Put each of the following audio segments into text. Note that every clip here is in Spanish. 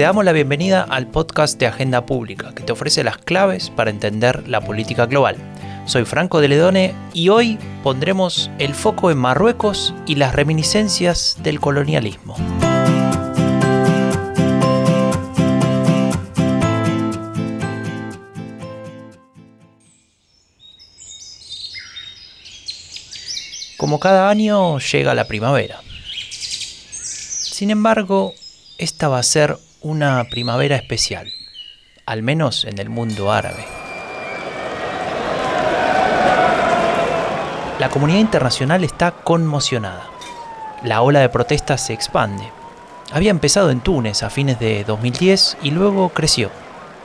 Te damos la bienvenida al podcast de Agenda Pública, que te ofrece las claves para entender la política global. Soy Franco de Ledone y hoy pondremos el foco en Marruecos y las reminiscencias del colonialismo. Como cada año llega la primavera. Sin embargo, esta va a ser una primavera especial, al menos en el mundo árabe. La comunidad internacional está conmocionada. La ola de protestas se expande. Había empezado en Túnez a fines de 2010 y luego creció.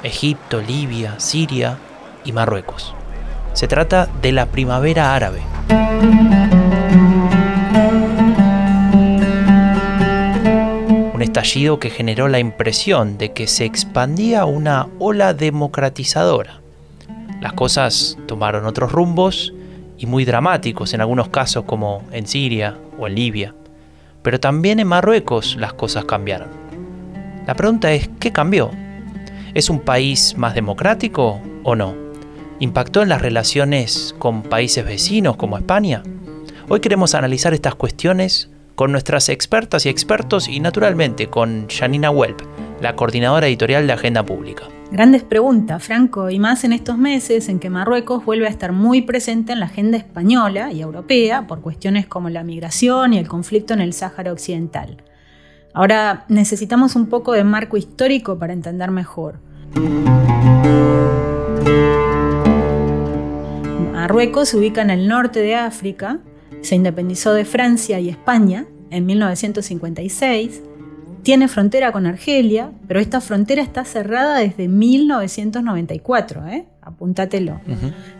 Egipto, Libia, Siria y Marruecos. Se trata de la primavera árabe. Estallido que generó la impresión de que se expandía una ola democratizadora. Las cosas tomaron otros rumbos y muy dramáticos en algunos casos como en Siria o en Libia. Pero también en Marruecos las cosas cambiaron. La pregunta es, ¿qué cambió? ¿Es un país más democrático o no? ¿Impactó en las relaciones con países vecinos como España? Hoy queremos analizar estas cuestiones con nuestras expertas y expertos y naturalmente con Janina Welp, la coordinadora editorial de Agenda Pública. Grandes preguntas, Franco, y más en estos meses en que Marruecos vuelve a estar muy presente en la agenda española y europea por cuestiones como la migración y el conflicto en el Sáhara Occidental. Ahora necesitamos un poco de marco histórico para entender mejor. Marruecos se ubica en el norte de África, se independizó de Francia y España en 1956 tiene frontera con Argelia, pero esta frontera está cerrada desde 1994, ¿eh? apúntatelo.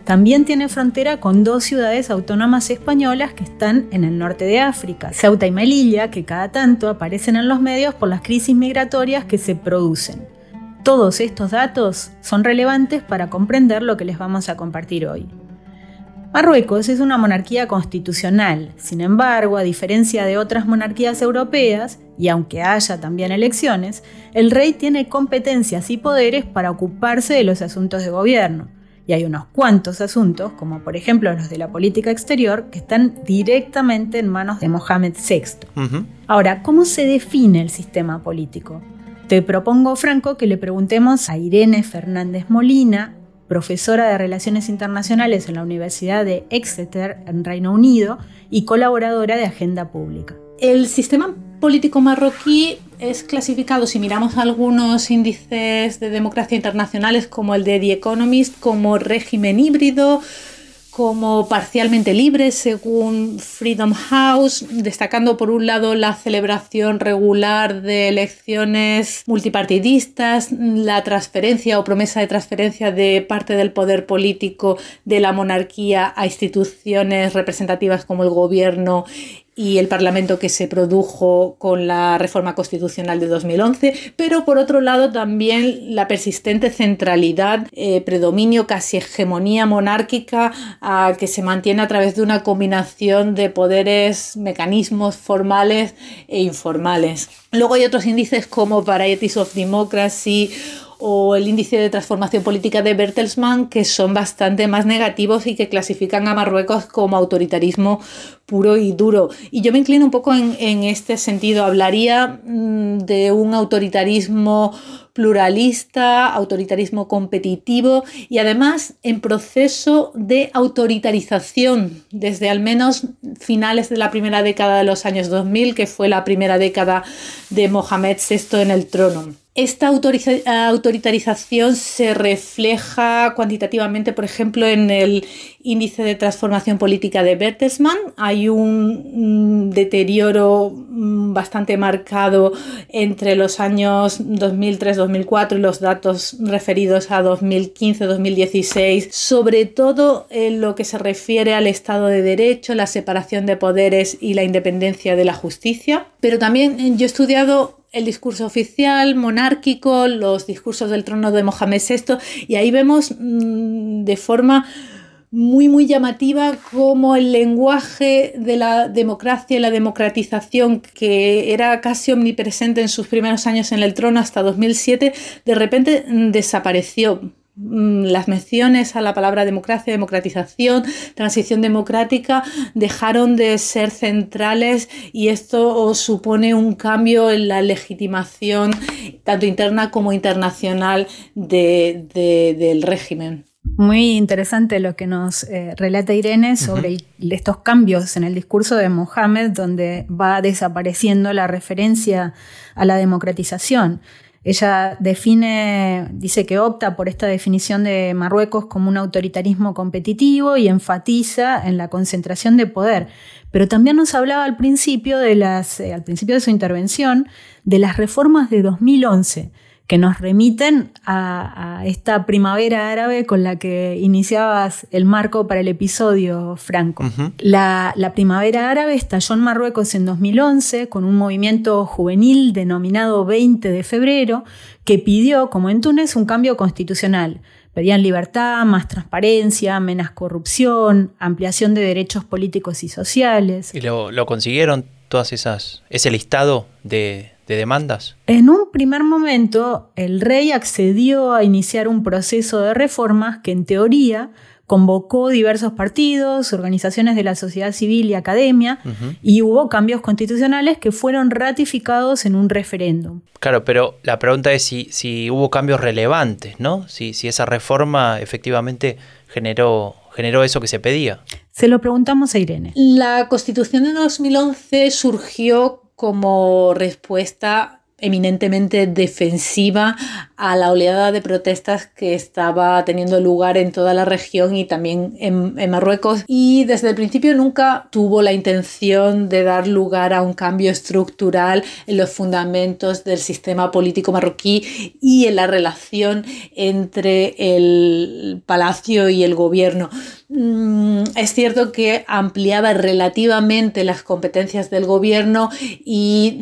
También tiene frontera con dos ciudades autónomas españolas que están en el norte de África, Ceuta y Melilla, que cada tanto aparecen en los medios por las crisis migratorias que se producen. Todos estos datos son relevantes para comprender lo que les vamos a compartir hoy. Marruecos es una monarquía constitucional, sin embargo, a diferencia de otras monarquías europeas, y aunque haya también elecciones, el rey tiene competencias y poderes para ocuparse de los asuntos de gobierno. Y hay unos cuantos asuntos, como por ejemplo los de la política exterior, que están directamente en manos de Mohamed VI. Ahora, ¿cómo se define el sistema político? Te propongo, Franco, que le preguntemos a Irene Fernández Molina, profesora de Relaciones Internacionales en la Universidad de Exeter, en Reino Unido, y colaboradora de Agenda Pública. El sistema político marroquí es clasificado, si miramos algunos índices de democracia internacionales como el de The Economist, como régimen híbrido, como parcialmente libre según Freedom House, destacando por un lado la celebración regular de elecciones multipartidistas, la transferencia o promesa de transferencia de parte del poder político de la monarquía a instituciones representativas como el gobierno y el Parlamento que se produjo con la reforma constitucional de 2011, pero por otro lado también la persistente centralidad, eh, predominio, casi hegemonía monárquica que se mantiene a través de una combinación de poderes, mecanismos formales e informales. Luego hay otros índices como Varieties of Democracy o el índice de transformación política de Bertelsmann, que son bastante más negativos y que clasifican a Marruecos como autoritarismo puro y duro. Y yo me inclino un poco en, este sentido. Hablaría mm, de un autoritarismo pluralista, autoritarismo competitivo y además en proceso de autoritarización desde al menos finales de la primera década de los años 2000, que fue la primera década de Mohamed VI en el trono. Esta autoritarización se refleja cuantitativamente, por ejemplo, en el índice de transformación política de Bertelsmann. Hay un deterioro mm, bastante marcado entre los años 2003-2004 y los datos referidos a 2015-2016, sobre todo en lo que se refiere al Estado de Derecho, la separación de poderes y la independencia de la justicia. Pero también yo he estudiado el discurso oficial, monárquico, los discursos del trono de Mohamed VI, y ahí vemos mm, de forma muy, muy llamativa como el lenguaje de la democracia y la democratización, que era casi omnipresente en sus primeros años en el trono hasta 2007, de repente desapareció Mm, las menciones a la palabra democracia, democratización, transición democrática dejaron de ser centrales y esto supone un cambio en la legitimación tanto interna como internacional del régimen. Muy interesante lo que nos eh, relata Irene sobre estos cambios en el discurso de Mohammed, donde va desapareciendo la referencia a la democratización. Ella define, dice que opta por esta definición de Marruecos como un autoritarismo competitivo y enfatiza en la concentración de poder. Pero también nos hablaba al principio de las, eh, al principio de su intervención, de las reformas de 2011 que nos remiten a, esta primavera árabe con la que iniciabas el marco para el episodio, Franco. la, la, primavera árabe estalló en Marruecos en 2011 con un movimiento juvenil denominado 20 de febrero que pidió, como en Túnez, un cambio constitucional. Pedían libertad, más transparencia, menos corrupción, ampliación de derechos políticos y sociales. ¿Y lo, lo consiguieron todas esas, ese listado de, de demandas? En un primer momento, el rey accedió a iniciar un proceso de reformas que en teoría convocó diversos partidos, organizaciones de la sociedad civil y academia, y hubo cambios constitucionales que fueron ratificados en un referéndum. Claro, pero la pregunta es si, si hubo cambios relevantes, ¿no? Si, si esa reforma efectivamente generó, generó eso que se pedía. Se lo preguntamos a Irene. La constitución de 2011 surgió como respuesta eminentemente defensiva a la oleada de protestas que estaba teniendo lugar en toda la región y también en, Marruecos y desde el principio nunca tuvo la intención de dar lugar a un cambio estructural en los fundamentos del sistema político marroquí y en la relación entre el palacio y el gobierno. Mm, es cierto que ampliaba relativamente las competencias del gobierno y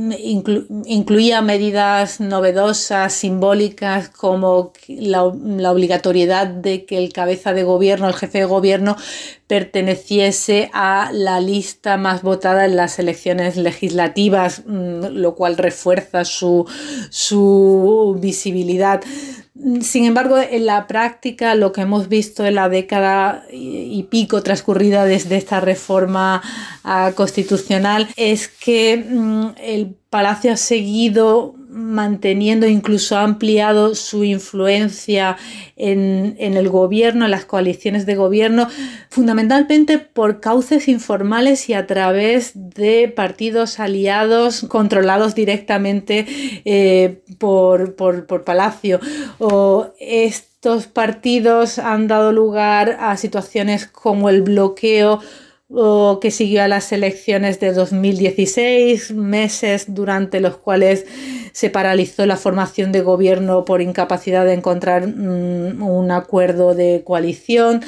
incluía medidas novedosas, simbólicas, como la, obligatoriedad de que el cabeza de gobierno, el jefe de gobierno, perteneciese a la lista más votada en las elecciones legislativas, mm, lo cual refuerza su, su visibilidad. Sin embargo, en la práctica, lo que hemos visto en la década y pico transcurrida desde esta reforma ah, constitucional es que mm, el Palacio ha seguido manteniendo, incluso ha ampliado su influencia en, el gobierno, en las coaliciones de gobierno, fundamentalmente por cauces informales y a través de partidos aliados controlados directamente eh, por, por, por, Palacio. O estos partidos han dado lugar a situaciones como el bloqueo que siguió a las elecciones de 2016, meses durante los cuales se paralizó la formación de gobierno por incapacidad de encontrar mm, un acuerdo de coalición.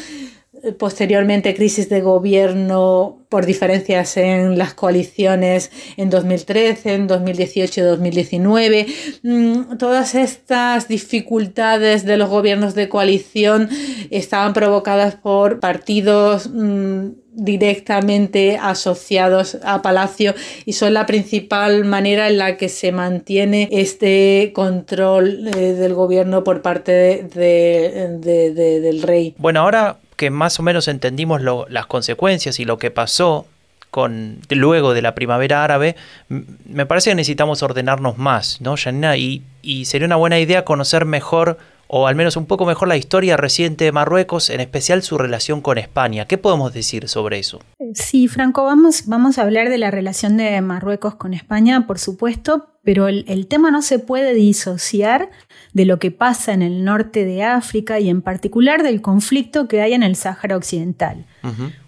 Posteriormente, crisis de gobierno por diferencias en las coaliciones en 2013, en 2018 y 2019. Mm, todas estas dificultades de los gobiernos de coalición estaban provocadas por partidos mm, directamente asociados a Palacio y son la principal manera en la que se mantiene este control eh, del gobierno por parte del rey. Bueno, ahora que más o menos entendimos las consecuencias y lo que pasó con, luego de la primavera árabe, me parece que necesitamos ordenarnos más, ¿no, Janina? Y, y sería una buena idea conocer mejor o al menos un poco mejor la historia reciente de Marruecos, en especial su relación con España. ¿Qué podemos decir sobre eso? Sí, Franco, vamos, vamos a hablar de la relación de Marruecos con España, por supuesto, pero el, tema no se puede disociar de lo que pasa en el norte de África y en particular del conflicto que hay en el Sáhara Occidental.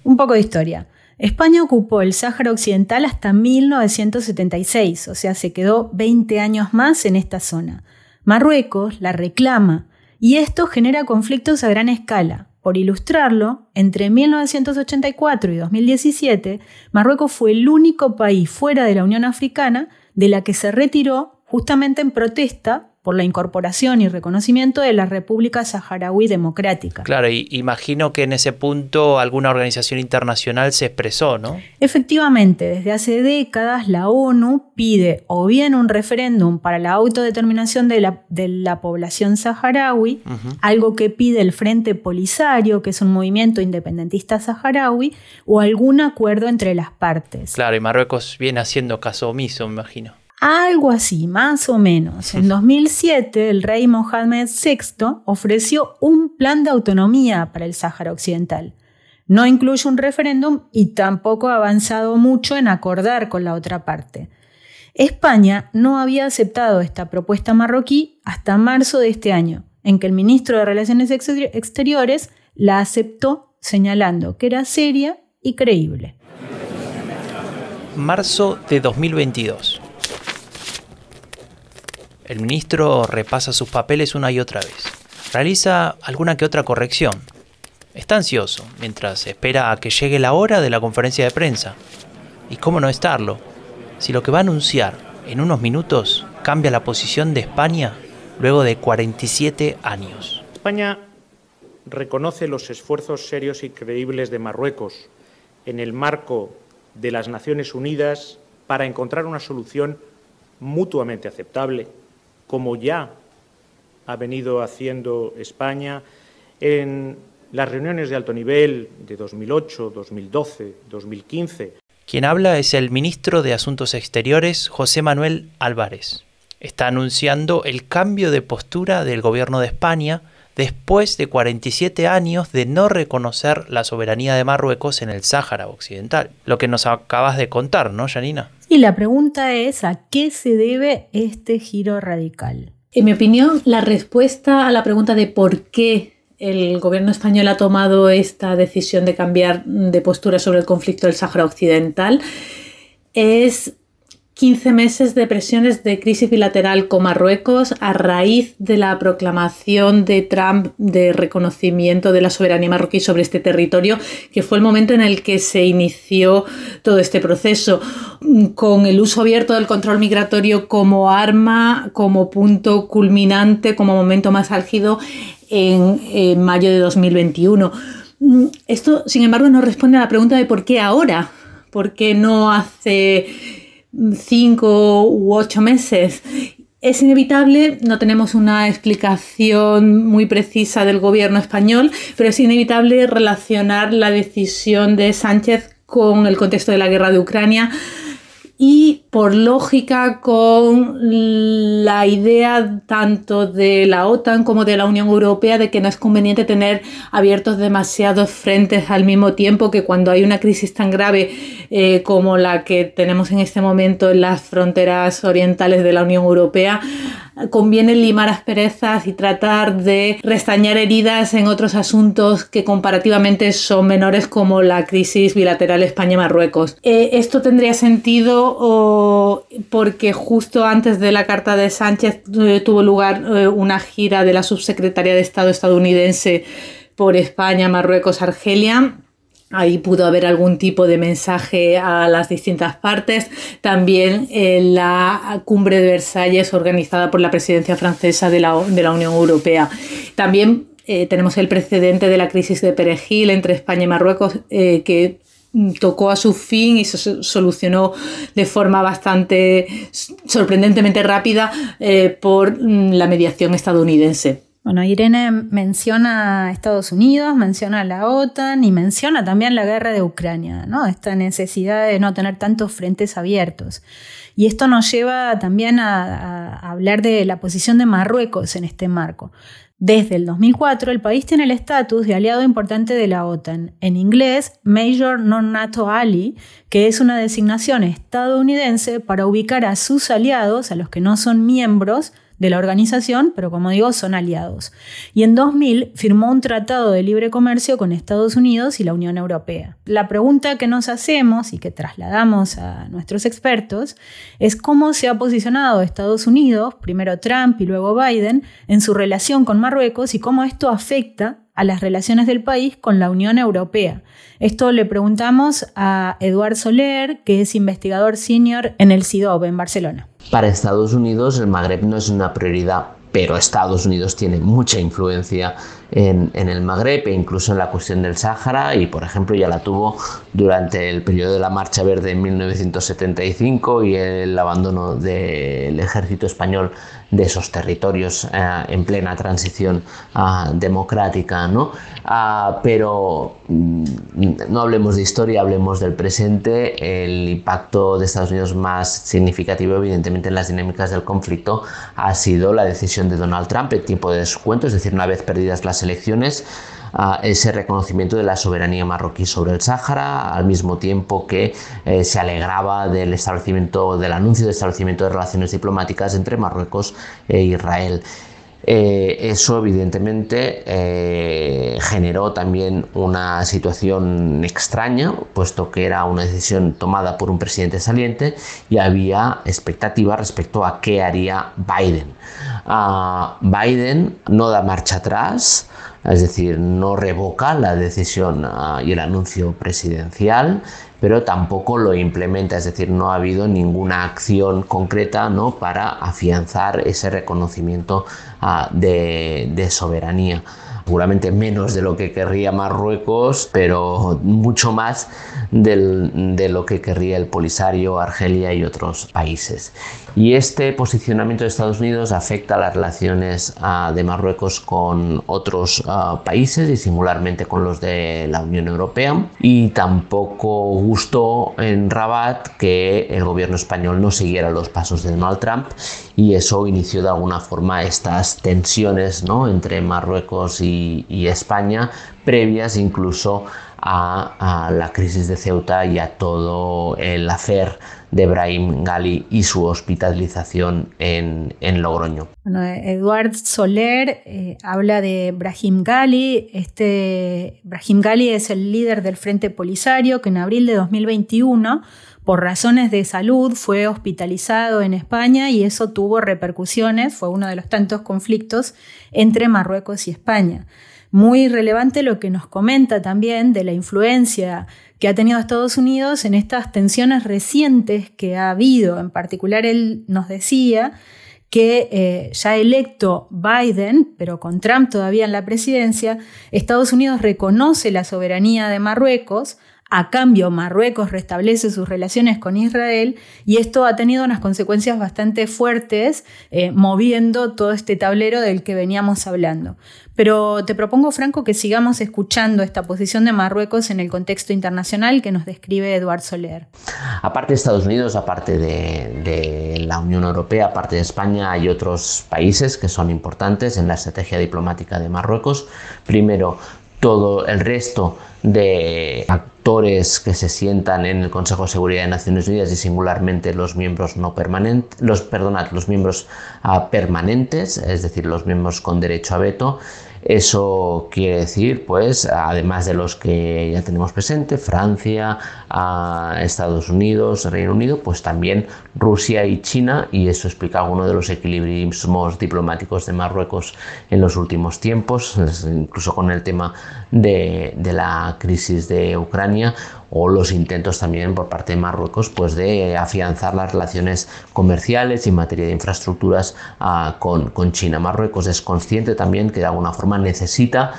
Un poco de historia. España ocupó el Sáhara Occidental hasta 1976, o sea, se quedó 20 años más en esta zona. Marruecos la reclama y esto genera conflictos a gran escala. Por ilustrarlo, entre 1984 y 2017, Marruecos fue el único país fuera de la Unión Africana de la que se retiró justamente en protesta por la incorporación y reconocimiento de la República Saharaui Democrática. Claro, y imagino que en ese punto alguna organización internacional se expresó, ¿no? Efectivamente, desde hace décadas la ONU pide o bien un referéndum para la autodeterminación de la, de la población saharaui, algo que pide el Frente Polisario, que es un movimiento independentista saharaui, o algún acuerdo entre las partes. Claro, y Marruecos viene haciendo caso omiso, me imagino. Algo así, más o menos. En 2007, el rey Mohammed VI ofreció un plan de autonomía para el Sáhara Occidental. No incluye un referéndum y tampoco ha avanzado mucho en acordar con la otra parte. España no había aceptado esta propuesta marroquí hasta marzo de este año, en que el ministro de Relaciones Exteriores la aceptó señalando que era seria y creíble. Marzo de 2022. El ministro repasa sus papeles una y otra vez. Realiza alguna que otra corrección. Está ansioso mientras espera a que llegue la hora de la conferencia de prensa. ¿Y cómo no estarlo? Si lo que va a anunciar en unos minutos cambia la posición de España luego de 47 años. España reconoce los esfuerzos serios y creíbles de Marruecos en el marco de las Naciones Unidas para encontrar una solución mutuamente aceptable como ya ha venido haciendo España en las reuniones de alto nivel de 2008, 2012, 2015. Quien habla es el ministro de Asuntos Exteriores, José Manuel Álvarez. Está anunciando el cambio de postura del gobierno de España después de 47 años de no reconocer la soberanía de Marruecos en el Sáhara Occidental. Lo que nos acabas de contar, ¿no, Janina? Y la pregunta es, ¿a qué se debe este giro radical? En mi opinión, la respuesta a la pregunta de por qué el gobierno español ha tomado esta decisión de cambiar de postura sobre el conflicto del Sáhara Occidental es 15 meses de presiones de crisis bilateral con Marruecos a raíz de la proclamación de Trump de reconocimiento de la soberanía marroquí sobre este territorio, que fue el momento en el que se inició todo este proceso, con el uso abierto del control migratorio como arma, como punto culminante, como momento más álgido en, mayo de 2021. Esto, sin embargo, no responde a la pregunta de por qué ahora, por qué no hace cinco u ocho meses. Es inevitable, no tenemos una explicación muy precisa del gobierno español, pero es inevitable relacionar la decisión de Sánchez con el contexto de la guerra de Ucrania y por lógica con la idea tanto de la OTAN como de la Unión Europea de que no es conveniente tener abiertos demasiados frentes al mismo tiempo que cuando hay una crisis tan grave eh, como la que tenemos en este momento en las fronteras orientales de la Unión Europea conviene limar asperezas y tratar de restañar heridas en otros asuntos que comparativamente son menores como la crisis bilateral España-Marruecos. Eh, esto tendría sentido porque justo antes de la carta de Sánchez eh, tuvo lugar eh, una gira de la subsecretaria de Estado estadounidense por España, Marruecos, Argelia Ahí pudo haber algún tipo de mensaje a las distintas partes. También en la cumbre de Versalles organizada por la presidencia francesa de la, Unión Europea. También eh, tenemos el precedente de la crisis de Perejil entre España y Marruecos eh, que tocó a su fin y se solucionó de forma bastante sorprendentemente rápida eh, por mm, la mediación estadounidense. Bueno, Irene menciona a Estados Unidos, menciona a la OTAN y menciona también la guerra de Ucrania, ¿no? Esta necesidad de no tener tantos frentes abiertos. Y esto nos lleva también a hablar de la posición de Marruecos en este marco. Desde el 2004, el país tiene el estatus de aliado importante de la OTAN, en inglés Major Non-NATO Ally, que es una designación estadounidense para ubicar a sus aliados, a los que no son miembros, de la organización, pero como digo, son aliados. Y en 2000 firmó un tratado de libre comercio con Estados Unidos y la Unión Europea. La pregunta que nos hacemos y que trasladamos a nuestros expertos es cómo se ha posicionado Estados Unidos, primero Trump y luego Biden, en su relación con Marruecos y cómo esto afecta a las relaciones del país con la Unión Europea. Esto le preguntamos a Eduard Soler, que es investigador senior en el CIDOB en Barcelona. Para Estados Unidos el Magreb no es una prioridad pero Estados Unidos tiene mucha influencia en, el Magreb e incluso en la cuestión del Sáhara y por ejemplo ya la tuvo durante el periodo de la Marcha Verde en 1975 y el abandono del ejército español de esos territorios eh, en plena transición ah, democrática, ¿no? Ah, pero mm, no hablemos de historia, hablemos del presente. El impacto de Estados Unidos más significativo, evidentemente, en las dinámicas del conflicto ha sido la decisión de Donald Trump el tiempo de descuento, es decir, una vez perdidas las elecciones, ese reconocimiento de la soberanía marroquí sobre el Sáhara, al mismo tiempo que eh, se alegraba del establecimiento, del anuncio de establecimiento de relaciones diplomáticas entre Marruecos e Israel. Eh, eso evidentemente eh, generó también una situación extraña, puesto que era una decisión tomada por un presidente saliente y había expectativas respecto a qué haría Biden. Ah, Biden no da marcha atrás, es decir, no revoca la decisión ah, y el anuncio presidencial, pero tampoco lo implementa, es decir, no ha habido ninguna acción concreta ¿no? para afianzar ese reconocimiento ah, de soberanía seguramente menos de lo que querría Marruecos, pero mucho más de lo que querría el Polisario, Argelia y otros países. Y este posicionamiento de Estados Unidos afecta las relaciones ah, de Marruecos con otros ah, países y singularmente con los de la Unión Europea. Y tampoco gustó en Rabat que el gobierno español no siguiera los pasos de Donald Trump y eso inició de alguna forma estas tensiones ¿no? entre Marruecos y, España, previas incluso a, la crisis de Ceuta y a todo el hacer de Brahim Gali y su hospitalización en, Logroño. Bueno, Eduard Soler eh, habla de Brahim Gali. Este, Brahim Gali es el líder del Frente Polisario que en abril de 2021 por razones de salud fue hospitalizado en España y eso tuvo repercusiones, fue uno de los tantos conflictos entre Marruecos y España. Muy relevante lo que nos comenta también de la influencia que ha tenido Estados Unidos en estas tensiones recientes que ha habido. En particular, él nos decía que eh, ya electo Biden, pero con Trump todavía en la presidencia, Estados Unidos reconoce la soberanía de Marruecos, a cambio, Marruecos restablece sus relaciones con Israel y esto ha tenido unas consecuencias bastante fuertes, eh, moviendo todo este tablero del que veníamos hablando. Pero te propongo, Franco, que sigamos escuchando esta posición de Marruecos en el contexto internacional que nos describe Eduard Soler. Aparte de Estados Unidos, aparte de, de la Unión Europea, aparte de España, hay otros países que son importantes en la estrategia diplomática de Marruecos. Primero, todo el resto de actores que se sientan en el Consejo de Seguridad de Naciones Unidas y singularmente los miembros no permanentes, los perdonad, los miembros ah, permanentes, es decir, los miembros con derecho a veto, eso quiere decir, pues, además de los que ya tenemos presente, Francia, Estados Unidos, Reino Unido, pues también Rusia y China, y eso explica algunos de los equilibrismos diplomáticos de Marruecos en los últimos tiempos, incluso con el tema de, de la crisis de Ucrania o los intentos también por parte de Marruecos pues de afianzar las relaciones comerciales y en materia de infraestructuras ah, con, con, China. Marruecos es consciente también que de alguna forma necesita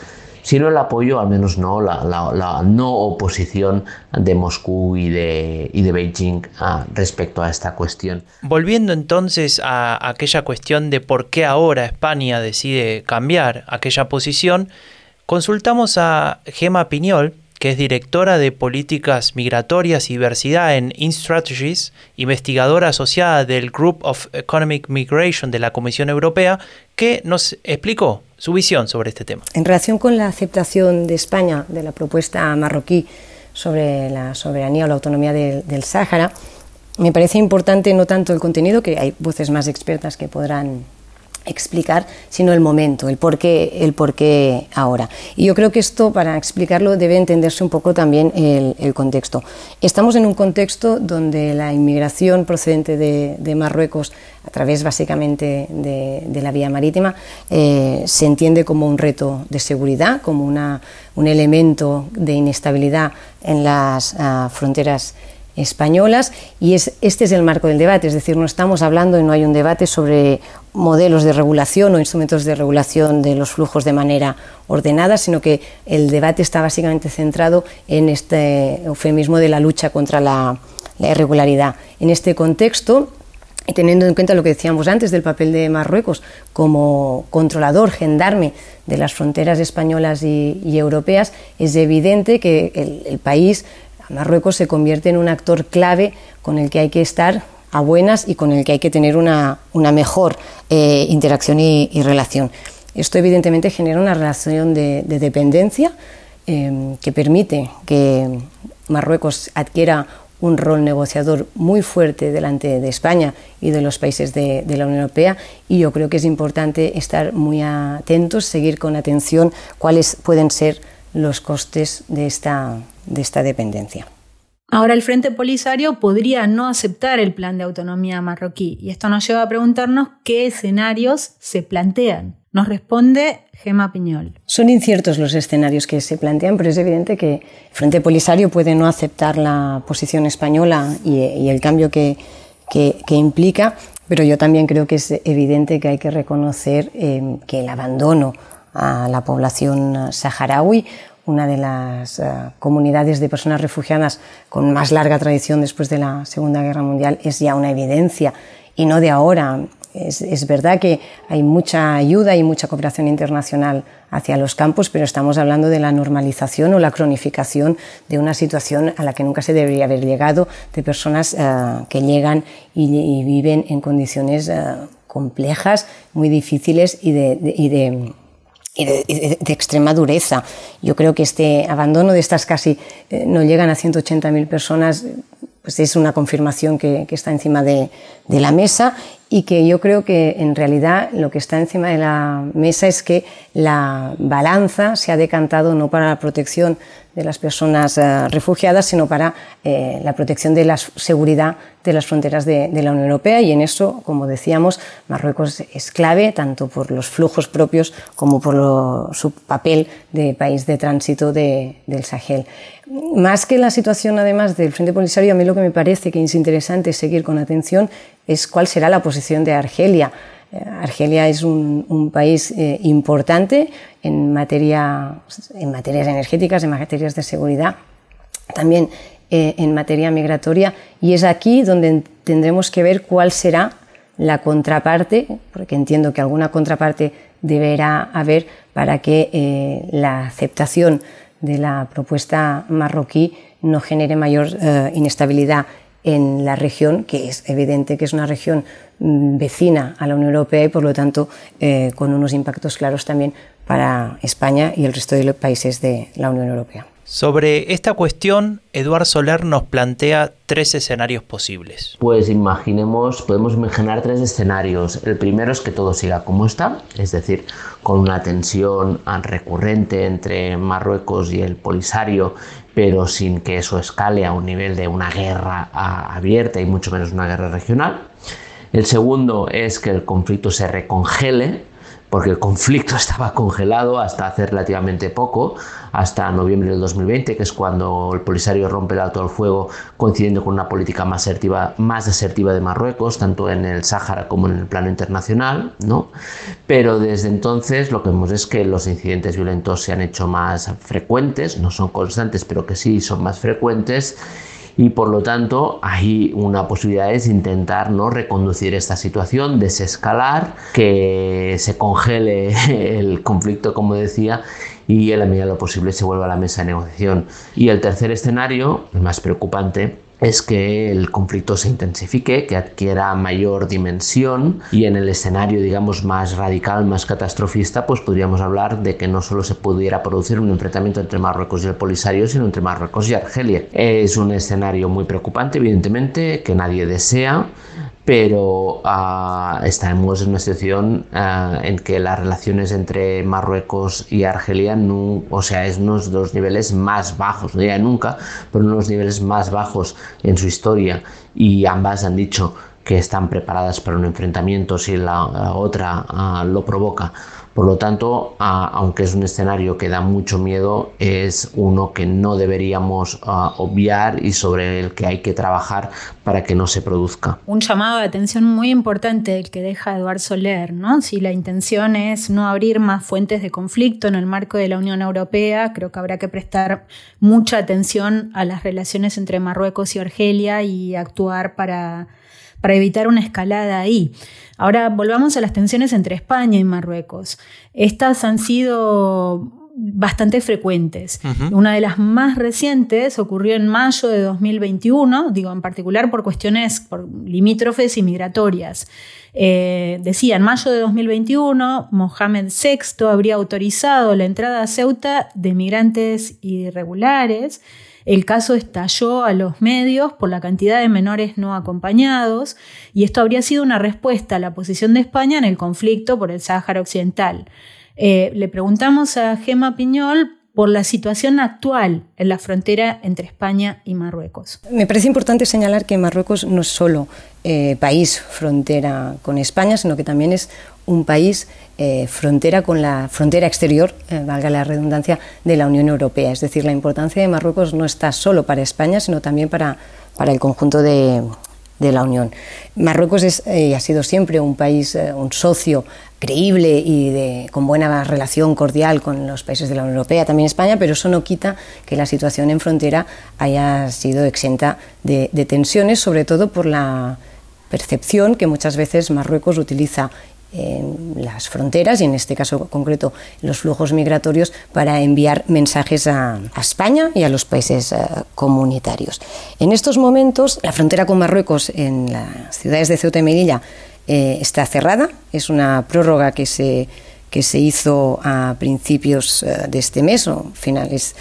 si no el apoyo, al menos no la, no oposición de Moscú y de, y de Beijing ah, respecto a esta cuestión. Volviendo entonces a aquella cuestión de por qué ahora España decide cambiar aquella posición, consultamos a Gema Piñol, que es directora de Políticas Migratorias y Diversidad en InStrategies, investigadora asociada del Group of Economic Migration de la Comisión Europea, que nos explicó su visión sobre este tema. En relación con la aceptación de España de la propuesta marroquí sobre la soberanía o la autonomía del Sáhara, me parece importante no tanto el contenido, que hay voces más expertas que podrán explicar, sino el momento, el por qué, el por ahora. Y yo creo que esto, para explicarlo, debe entenderse un poco también el, contexto. Estamos en un contexto donde la inmigración procedente de, Marruecos, a través básicamente de, la vía marítima, eh, se entiende como un reto de seguridad, como una, un elemento de inestabilidad en las ah, fronteras españolas y es, este es el marco del debate, es decir, no estamos hablando y no hay un debate sobre modelos de regulación o instrumentos de regulación de los flujos de manera ordenada, sino que el debate está básicamente centrado en este eufemismo de la lucha contra la, la irregularidad. En este contexto, y teniendo en cuenta lo que decíamos antes del papel de Marruecos como controlador, gendarme de las fronteras españolas y, europeas, es evidente que el, país, Marruecos, se convierte en un actor clave con el que hay que estar a buenas y con el que hay que tener una, mejor eh, interacción y, relación. Esto evidentemente genera una relación de, dependencia eh, que permite que Marruecos adquiera un rol negociador muy fuerte delante de España y de los países de, la Unión Europea y yo creo que es importante estar muy atentos, seguir con atención cuáles pueden ser los costes de esta, de esta dependencia. Ahora el Frente Polisario podría no aceptar el plan de autonomía marroquí y esto nos lleva a preguntarnos qué escenarios se plantean. Nos responde Gema Piñol. Son inciertos los escenarios que se plantean, pero es evidente que el Frente Polisario puede no aceptar la posición española y, el cambio que, implica, pero yo también creo que es evidente que hay que reconocer eh, que el abandono a la población saharaui, una de las eh, comunidades de personas refugiadas con más larga tradición después de la Segunda Guerra Mundial, es ya una evidencia y no de ahora. Es, verdad que hay mucha ayuda y mucha cooperación internacional hacia los campos, pero estamos hablando de la normalización o la cronificación de una situación a la que nunca se debería haber llegado, de personas eh, que llegan y, viven en condiciones eh, complejas, muy difíciles y de, extrema dureza. Yo creo que este abandono de estas casi eh, no llegan a 180.000 personas pues es una confirmación que, está encima de, la mesa y que yo creo que en realidad lo que está encima de la mesa es que la balanza se ha decantado no para la protección de las personas eh, refugiadas, sino para eh, la protección de la seguridad de las fronteras de, la Unión Europea y en eso, como decíamos, Marruecos es clave tanto por los flujos propios como por su papel de país de tránsito del Sahel. Más que la situación, además, del Frente Polisario, a mí lo que me parece que es interesante seguir con atención es cuál será la posición de Argelia. Eh, Argelia es un, país eh, importante en, materia, en materias energéticas, en materias de seguridad, también eh, en materia migratoria, y es aquí donde tendremos que ver cuál será la contraparte, porque entiendo que alguna contraparte deberá haber para que la aceptación de la propuesta marroquí no genere mayor inestabilidad en la región, que es evidente que es una región vecina a la Unión Europea y por lo tanto eh, con unos impactos claros también para España y el resto de los países de la Unión Europea. Sobre esta cuestión, Eduard Soler nos plantea tres escenarios posibles. Pues imaginemos, podemos imaginar tres escenarios. El primero es que todo siga como está, es decir, con una tensión recurrente entre Marruecos y el Polisario, pero sin que eso escale a un nivel de una guerra abierta y mucho menos una guerra regional. El segundo es que el conflicto se recongele, porque el conflicto estaba congelado hasta hace relativamente poco, hasta noviembre del 2020, que es cuando el Polisario rompe el alto al fuego, coincidiendo con una política más asertiva, más asertiva de Marruecos, tanto en el Sáhara como en el plano internacional. ¿no? Pero desde entonces lo que vemos es que los incidentes violentos se han hecho más frecuentes, no son constantes, pero que sí son más frecuentes y por lo tanto hay una posibilidad es intentar ¿no? reconducir esta situación, desescalar, que se congele el conflicto como decía y en la medida de lo posible se vuelva a la mesa de negociación. Y el tercer escenario, el más preocupante, es que el conflicto se intensifique, que adquiera mayor dimensión y en el escenario, digamos, más radical, más catastrofista, pues podríamos hablar de que no solo se pudiera producir un enfrentamiento entre Marruecos y el Polisario, sino entre Marruecos y Argelia. Es un escenario muy preocupante, evidentemente, que nadie desea, pero uh, estamos en una situación uh, en que las relaciones entre Marruecos y Argelia, no, o sea, es uno de los niveles más bajos, no diría nunca, pero uno de los niveles más bajos en su historia. Y ambas han dicho que están preparadas para un enfrentamiento si la, otra uh, lo provoca Por lo tanto, aunque es un escenario que da mucho miedo, es uno que no deberíamos obviar y sobre el que hay que trabajar para que no se produzca. Un llamado de atención muy importante el que deja Eduard Soler, ¿no? Si la intención es no abrir más fuentes de conflicto en el marco de la Unión Europea, creo que habrá que prestar mucha atención a las relaciones entre Marruecos y Argelia y actuar para, para evitar una escalada ahí. Ahora volvamos a las tensiones entre España y Marruecos. Estas han sido bastante frecuentes. Una de las más recientes ocurrió en mayo de 2021, digo en particular por cuestiones por limítrofes y migratorias. Eh, decía, en mayo de 2021, Mohamed VI habría autorizado la entrada a Ceuta de migrantes irregulares. El caso estalló a los medios por la cantidad de menores no acompañados y esto habría sido una respuesta a la posición de España en el conflicto por el Sáhara Occidental. Eh, le preguntamos a Gema Piñol por la situación actual en la frontera entre España y Marruecos. Me parece importante señalar que Marruecos no es solo eh, país frontera con España, sino que también es un país eh, frontera con la frontera exterior, valga la redundancia, de la Unión Europea. Es decir, la importancia de Marruecos no está solo para España, sino también para, para el conjunto de, de la Unión. Marruecos es, eh, ha sido siempre un país, eh, un socio creíble y de, con buena relación cordial con los países de la Unión Europea, también España, pero eso no quita que la situación en frontera haya sido exenta de tensiones, sobre todo por la percepción que muchas veces Marruecos utiliza en las fronteras y en este caso concreto los flujos migratorios para enviar mensajes a, España y a los países eh, comunitarios. En estos momentos la frontera con Marruecos en las ciudades de Ceuta y Melilla eh, está cerrada, es una prórroga que se que se hizo a principios eh, de este mes o finales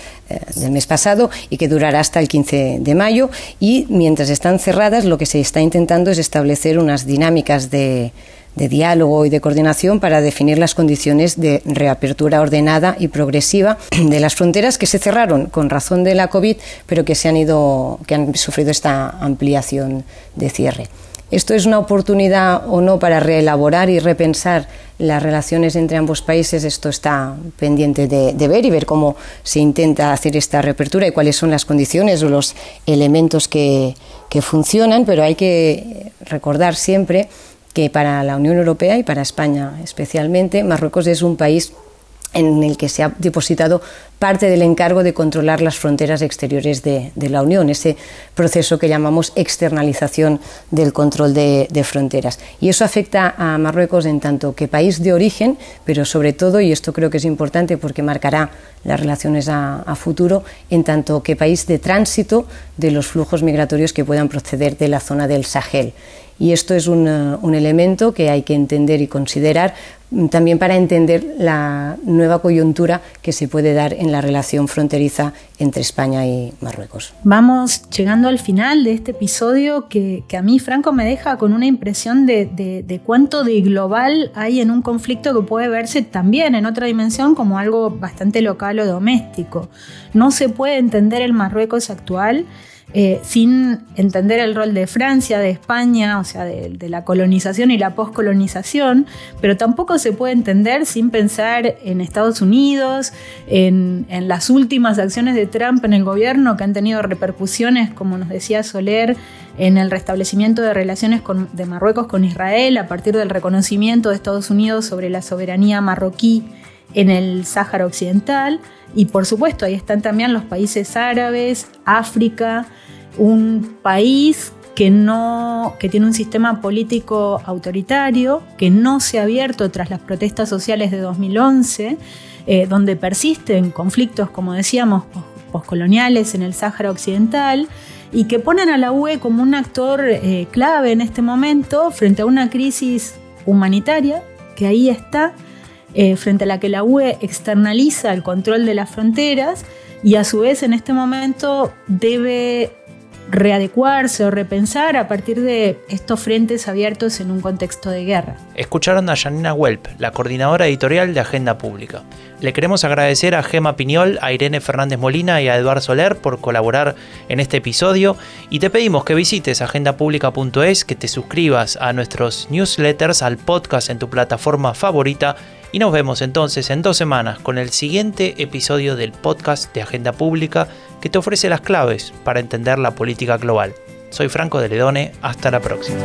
del mes pasado y que durará hasta el 15 de mayo. Y mientras están cerradas, lo que se está intentando es establecer unas dinámicas de, de diálogo y de coordinación para definir las condiciones de reapertura ordenada y progresiva de las fronteras que se cerraron con razón de la COVID, pero que se han ido, que han sufrido esta ampliación de cierre. ¿Esto es una oportunidad o no para reelaborar y repensar las relaciones entre ambos países? Esto está pendiente de, ver y ver cómo se intenta hacer esta reapertura y cuáles son las condiciones o los elementos que funcionan, pero hay que recordar siempre que para la Unión Europea y para España especialmente, Marruecos es un país en el que se ha depositado parte del encargo de controlar las fronteras exteriores de, la Unión, ese proceso que llamamos externalización del control de, fronteras. Y eso afecta a Marruecos en tanto que país de origen, pero sobre todo, y esto creo que es importante porque marcará las relaciones a, futuro, en tanto que país de tránsito de los flujos migratorios que puedan proceder de la zona del Sahel. Y esto es un, elemento que hay que entender y considerar mm, también para entender la nueva coyuntura que se puede dar en la relación fronteriza entre España y Marruecos. Vamos llegando al final de este episodio que, que a mí, Franco, me deja con una impresión de, de, de, cuánto de global hay en un conflicto que puede verse también en otra dimensión como algo bastante local o doméstico. No se puede entender el Marruecos actual eh, sin entender el rol de Francia, de España, o sea, de, la colonización y la poscolonización, pero tampoco se puede entender sin pensar en Estados Unidos, en, las últimas acciones de Trump en el gobierno que han tenido repercusiones, como nos decía Soler, en el restablecimiento de relaciones de Marruecos con Israel a partir del reconocimiento de Estados Unidos sobre la soberanía marroquí en el Sáhara Occidental. Y por supuesto, ahí están también los países árabes, África, un país que, no, que tiene un sistema político autoritario, que no se ha abierto tras las protestas sociales de 2011, eh, donde persisten conflictos, como decíamos, poscoloniales en el Sáhara Occidental, y que ponen a la UE como un actor eh, clave en este momento frente a una crisis humanitaria que ahí está eh, frente a la que la UE externaliza el control de las fronteras y a su vez en este momento debe readecuarse o repensar a partir de estos frentes abiertos en un contexto de guerra. Escucharon a Janina Welp, la coordinadora editorial de Agenda Pública. Le queremos agradecer a Gema Piñol, a Irene Fernández Molina y a Eduard Soler por colaborar en este episodio y te pedimos que visites agendapublica.es, que te suscribas a nuestros newsletters, al podcast en tu plataforma favorita y nos vemos entonces en dos semanas con el siguiente episodio del podcast de Agenda Pública que te ofrece las claves para entender la política global. Soy Franco de Ledone, hasta la próxima.